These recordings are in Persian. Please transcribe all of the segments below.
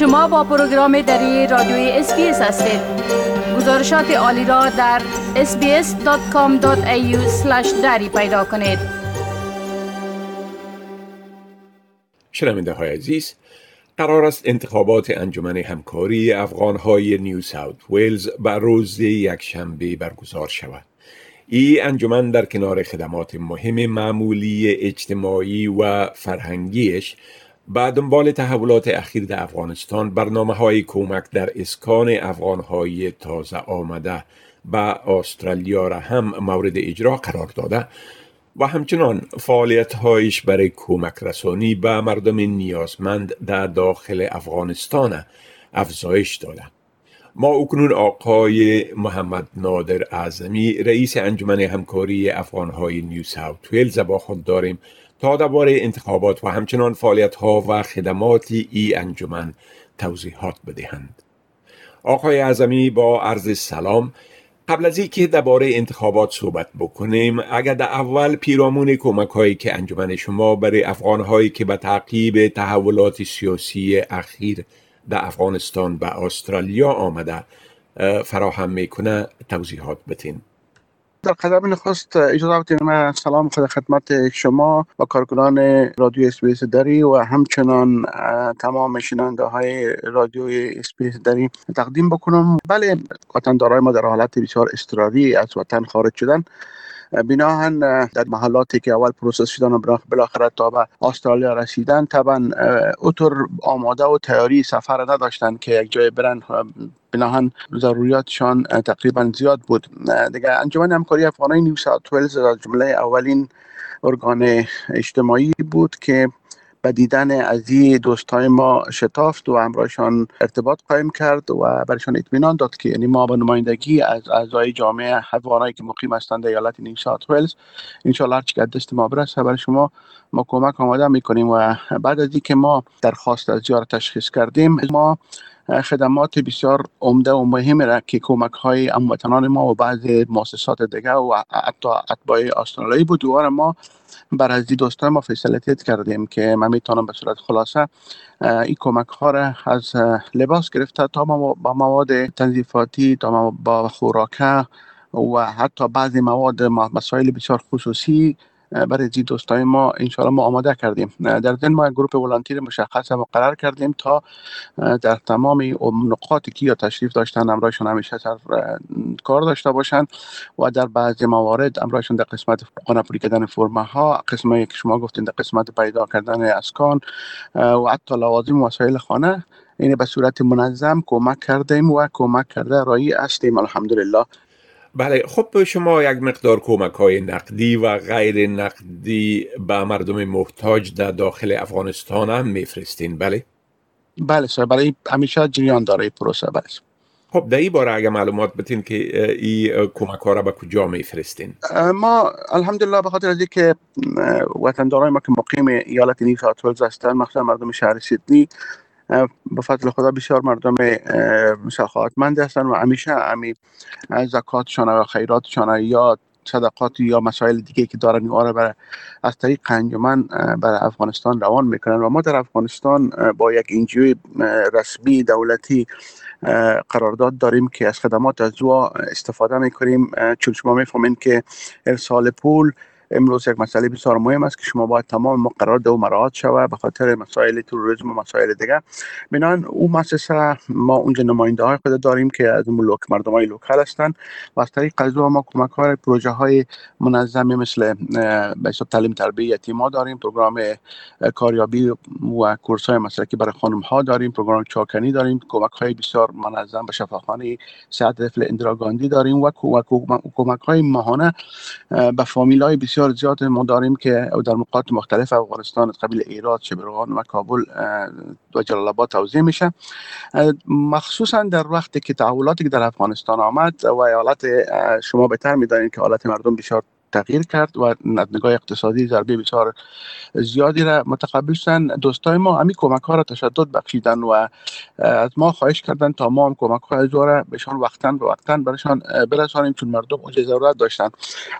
شما با پروگرام دری رادیوی SBS هستید. گزارشات عالی را در sbs.com.au دری پیدا کنید. شنونده های عزیز قرار است انتخابات انجمن همکاری افغان های نیو ساوت ویلز به روز یکشنبه برگزار شود. این انجمن در کنار خدمات مهم معمولی اجتماعی و فرهنگیش بعد دنبال تحولات اخیر در افغانستان برنامه های کمک در اسکان افغان های تازه آمده به استرالیا را هم مورد اجرا قرار داده و همچنان فعالیت هایش برای کمک رسانی به مردم نیازمند در داخل افغانستان افزایش داده ما اکنون آقای محمد نادر اعظمی رئیس انجمن همکاری افغانهای نیو ساوت ویلز با خود داریم تا درباره انتخابات و همچنان فعالیت ها و خدمات ای انجمن توضیحات بدهند. آقای اعظمی با عرض سلام قبل از اینکه درباره انتخابات صحبت بکنیم اگر در اول پیرامون کمک هایی که انجمن شما برای افغان هایی که به تعقیب تحولات سیاسی اخیر در افغانستان و استرالیا آمده فراهم می‌کنه توضیحات بتین در قدم نخست اجازه بدید من سلام خود خدمت شما و کارکنان رادیو SBS دری و همچنان تمام شنونده های رادیو SBS دری تقدیم بکنم. بله وطندارای ما در حالت بسیار اضطراری از وطن خارج شدن. بناءً در محلاتی که اول process شدن و بالاخره تا به استرالیا رسیدن طبعا اوطور آماده و تیاری سفر نداشتن که یک جای برن. بناهن ضروریاتشان تقریبا زیاد بود. دیگه انجمن همکاری افغانای نیو ساوت ولز جمله اولین ارگان اجتماعی بود که به دیدن از این دوستای ما شتافت و همراهشان ارتباط قایم کرد و برشان اطمینان داد که یعنی ما به نمایندگی از اعضای جامعه افغانایی که مقیم هستند در ایالت نیو ساوت ولز انشالله هر چقدر دست ما برسه برای شما ما کمک آماده می‌کنیم و بعد از اینکه ما درخواست از زیارت تشخیص کردیم ما خدمات بسیار عمده و مهم را که کمک های هموطنان ما و بعض مؤسسات دیگه و حتی اتباع استرالیایی بود دوباره ما بر از دوستان ما فیصلتیت کردیم که من می‌تونم به صورت خلاصه این کمک ها را از لباس گرفته تا با مواد تنظیفاتی تا با خوراکه و حتی بعضی مواد مسائل بسیار خصوصی برای زی دوستای ما انشاءالله ما آماده کردیم. در ضمن ما گروه ولانتیر مشخص مقرر کردیم تا در تمام نقاطی که یا تشریف داشتن امرایشون همیشه سر کار داشته باشند و در بعضی موارد امرایشون در قسمت قانپوری کردن فرمه ها قسمه که شما گفتین در قسمت پیدا کردن اسکان و حتی لوازم وسایل خانه این به صورت منظم کمک کردیم و کمک کرده رایی هستیم. الحمدلله. بله خب شما یک مقدار کمک های نقدی و غیر نقدی به مردم محتاج در داخل افغانستان هم میفرستین بله؟ بله سر برای همیشه جریان داره پروسه بله خب در این باره اگر معلومات بتین که این کمک ها را به کجا میفرستین ما الحمدلله به خاطر از که وطندارای ما که مقیم ایالت نیو ساوت ولز هستند مخصوصا مردم شهر سیدنی به فضل خدا بسیار مردم سخاوتمند هستند و همیشه امی زکاتشان و خیراتشان یا صدقات یا مسائل دیگه که دارن این برای از طریق انجمن برای افغانستان روان می‌کنن و ما در افغانستان با یک انجیوی رسمی دولتی قرارداد داریم که از خدمات از استفاده می‌کنیم. چون شما می‌فهمین که ارسال پول امروز یک مسئله بسیار مهم است که شما باید تمام مقررات او مراعات شود به خاطر مسائل تروریسم و مسائل دیگه. بنان او مؤسسه ما اونجا نماینده های خود داریم که از ملوک مردم های لوکل هستند و از طریق از ما کمک های پروژه های منظمی مثل به تعلیم تربیه یتیما داریم پروگرام کاریابی و کورس های مسلکی برای خانم ها داریم پروگرام چاکنی داریم کمک های بسیار منظم به شفاخانه صحت طفل اندراگاندی داریم و کمک های ماهانه به فامیل های بسیار بسیار زیاد ما داریم که در نقاط مختلف افغانستان از قبیل ایراد شبرغان و کابل و جلال آباد توضیح میشه. مخصوصا در وقتی که تحولاتی که در افغانستان آمد و حالت شما بهتر می‌دانید که حالت مردم بسیار تغییر کرد و نگاه اقتصادی ضربه بسیار زیادی را متقبل شدن. دوستای ما همین کمک ها را تشدد بخشیدن و از ما خواهش کردن تا ما هم کمک های را بهشان وقتا به وقتا برشان برسانیم چون مردم اوج ضرورت داشتن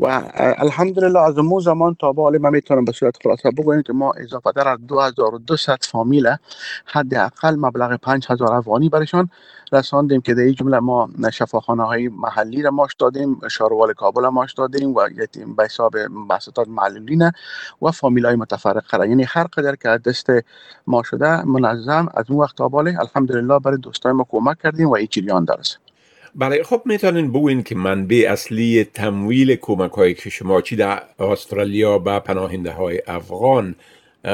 و الحمدلله از اون زمان تا به من می‌تونم به صورت خلاصه بگویم که ما اضافه در از 2200 فامیل حداقل مبلغ 5000 افغانی برشان رساندیم که در این جمله ما شفاخانه های محلی را ماش دادیم شاروال کابل ماش دادیم و به حساب بسطات معلولین و فامیل های متفرقه. را یعنی هر قدر که دست ما شده منظم از اون وقت تا الحمدلله برای دوستای ما کمک کردیم و این جریان بله خب می‌تونین بگوین که منبع اصلی تمویل کمک های که شما چی در استرالیا به پناهنده های افغان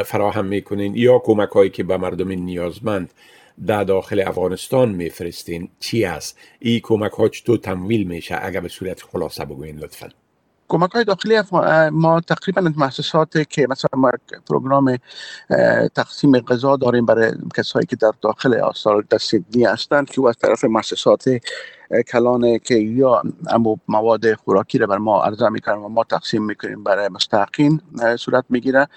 فراهم می‌کنین یا کمک هایی که به مردم نیازمند در داخل افغانستان میفرستین چی است؟ این کمک ها چطور تمویل میشه؟ اگر به صورت خلاصه بگوین لطفا. کمک های داخلی ما تقریبا مؤسسات که مثلا ما پروگرام تقسیم غذا داریم برای کسایی که در داخل آستار در سیدنی هستند که از طرف مؤسسات کلانه که یا مواد خوراکی رو بر ما عرضه می‌کنن و ما تقسیم می‌کنیم برای مستحقین صورت می‌گیره.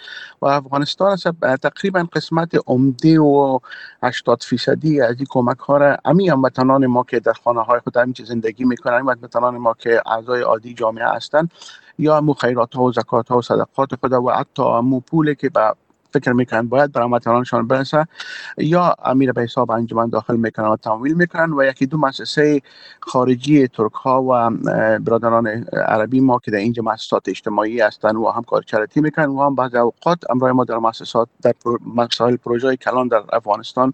و افغانستان تقریبا قسمت عمده و 80 فیصدی از این کمک ها را امی هموطنان ما که در خانه های خود همین زندگی می‌کنن هموطنان ما که اعضای عادی جامعه هستند یا امو خیرات ها و زکات ها و صدقات خود و حتی امو پولی که به فکر می‌کنن باید برای وطنانشان برسه یا امیر به حساب انجمن داخل می‌کنن و تمویل می‌کنن و یکی دو مؤسسه خارجی ترک ها و برادران عربی ما که در اینجا مؤسسات اجتماعی هستند و هم کار چریتی می‌کنن و هم بعضی اوقات امرای ما در مؤسسات در مسائل پروژه کلان در افغانستان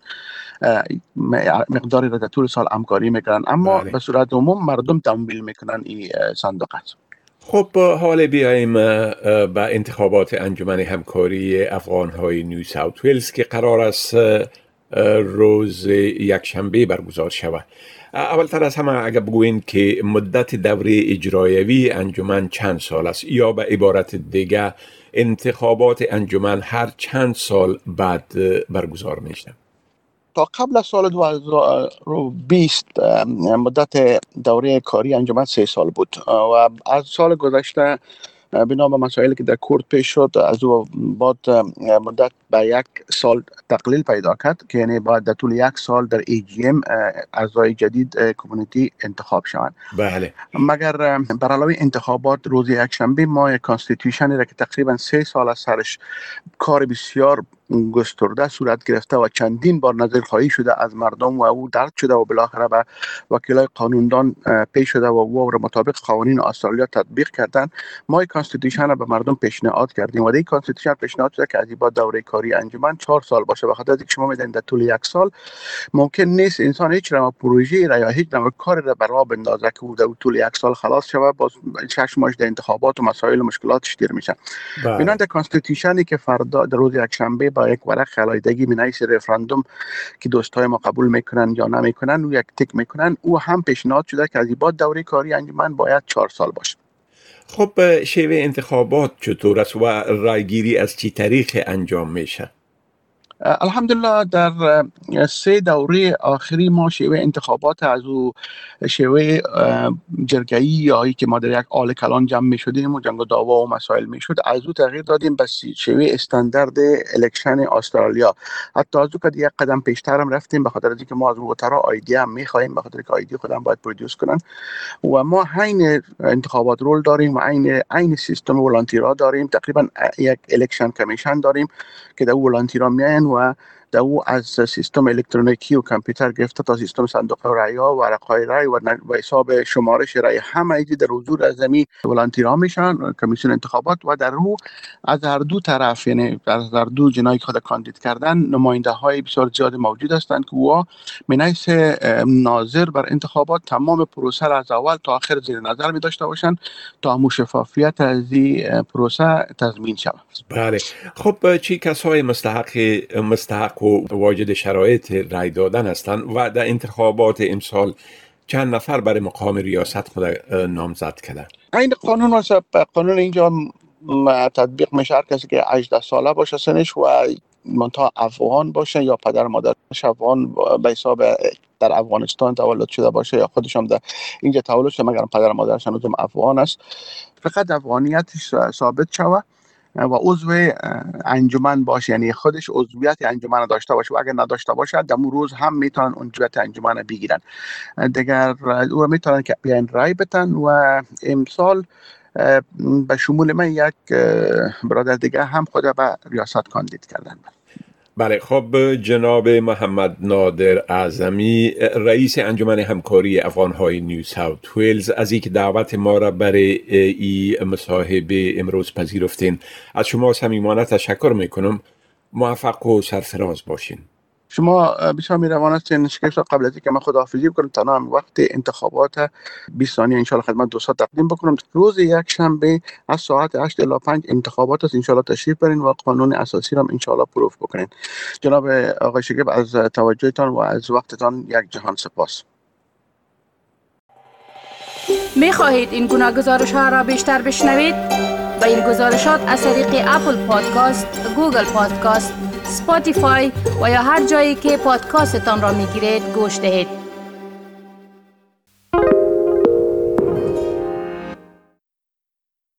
مقداری را در طول سال همکاری می‌کنن اما بله. به صورت عموم مردم تمویل می‌کنن این صندوق خب حال بیایم به انتخابات انجمن همکاری افغان های نیو ساوت ویلز که قرار است روز یکشنبه برگزار شود. اولتر از همه اگر بگوین که مدت دوره اجرایوی انجمن چند سال است یا به عبارت دیگه انتخابات انجمن هر چند سال بعد برگزار میشه تا قبل از سال 2020 مدت دوره کاری انجمن سه سال بود. و از سال گذشته بنا به مسائلی که در کورت پیش شد از او بعد مدت به یک سال تقلیل پیدا کرد که یعنی باید در طول یک سال در AGM اعضای جدید community انتخاب شوند. بله. مگر بر علاوه انتخابات روز یک شنبه ما یک constitution ی را که تقریبا سه سال از سرش کار بسیار گسترده صورت گرفته و چندین بار نظر خواهی شده از مردم و او درد شده و بالاخره به وکیلای قانوندان پیش شده و او را مطابق قوانین استرالیا تطبیق کردن ما constitution را به مردم پیشنهاد کردیم. و این constitution پیشنهاد شده که از با دوره کاری انجمن چهار سال باشه. به خاطر اینکه شما میدین در طول یک سال ممکن نیست انسان هیچ نوع پروژه را یا هیچ نوع کاری را برا بندازه که او در طول یک سال خلاص شود باز شش ماه در انتخابات و مسائل و مشکلاتش دیر میشه بله. بنابراین constitution ی که فردا در روز یک شنبه یک ورق خلایدگی می نویسه رفراندوم که دوستای ما قبول می‌کنن یا نمی‌کنن او یک tick می‌کنن او هم پیشنهاد شده که از بعد دوره کاری انجمن باید چهار سال باشه. خب شیوه انتخابات چطور است و رایگیری از چی طریق انجام میشه؟ الحمدلله در سه دوره آخری ما شیوه انتخابات از او شیوه جرگهی یا که ما در یک hall کلان جمع می شدیم و جنگ و دعوا و مسائل می شد از او تغییر دادیم به شیوه استاندارد election استرالیا. حتی از او که یک قدم پیشتر هم رفتیم به خاطر اینکه ما از voter ها ID هم می خواهیم به خاطر که ID خودم باید produce کنن. و ما عین انتخابات roll داریم و عین عین سیستم volunteer ا داریم. تقریبا یک الکشن کمیشن داریم که در ولانتیرا میان و در او از سیستم الکترونیکی و کامپیوتر گرفته تا سیستم صندوق رای ها و های رای و حساب شمارش رای همه ایدی در حضور از زمین ولانتیرها میشن کمیسیون انتخابات و در رو از هر دو طرف یعنی از هر دو جنایی خود کاندید کردن نماینده های بسیار زیاد موجود هستند که او منیس ناظر بر انتخابات تمام پروسه را از اول تا آخر زیر نظر می داشته باشند تا همون شفافیت از این پروسه تضمین شود. بله. خب چی کسای مستحق مستحق و واجد شرایط رای دادن هستند و در انتخابات امسال چند نفر برای مقام ریاست خود نامزد کردن. این قانون قانون اینجا تطبیق میشه کسی که 18 ساله باشه سنش و منتها افغان باشه یا پدر مادرش افغان به حساب در افغانستان تولد شده باشه یا خودش هم در اینجا تولد شده مگر پدر مادرش هم افغان است. فقط افغانیتش ثابت شوه و عضو انجمن باشه یعنی خودش عضویت انجمن داشته باشه. و اگر نداشته باشه در روز هم می‌تونن عضویت انجمن بگیرن. دیگر او می‌تونن که بیان رای بتن و امسال به شمول من یک برادر دیگه هم خود به ریاست کاندید کردن. بله خب جناب محمد نادر اعظمی رئیس انجمن همکاری افغانهای نیو ساوت ویلز از اینکه دعوت ما را برای این مصاحبه امروز پذیرفتین. از شما صمیمانه تشکر می‌کنم. موفق و سرفراز باشین. شما بسیار میروان هستین شکیف قبل از اینکه من خداحافظی بکنم. تنها وقت انتخابات 20 ثانیه انشالله خدمت دوستان تقدیم بکنم. روز یک شنبه از ساعت 8 الی 5 انتخابات است. انشالله تشریف برین و قانون اساسی را انشالله پروف بکنین. جناب آقای شکیب از توجهتان و از وقتتان یک جهان سپاس. می خواهید این گونه گزارش ها را بیشتر بشنوید؟ با این گزارشات از طریق Apple Podcast، Google Podcast، Spotify و یا هر جایی که پادکاستتان را می گیرید گوش دهید.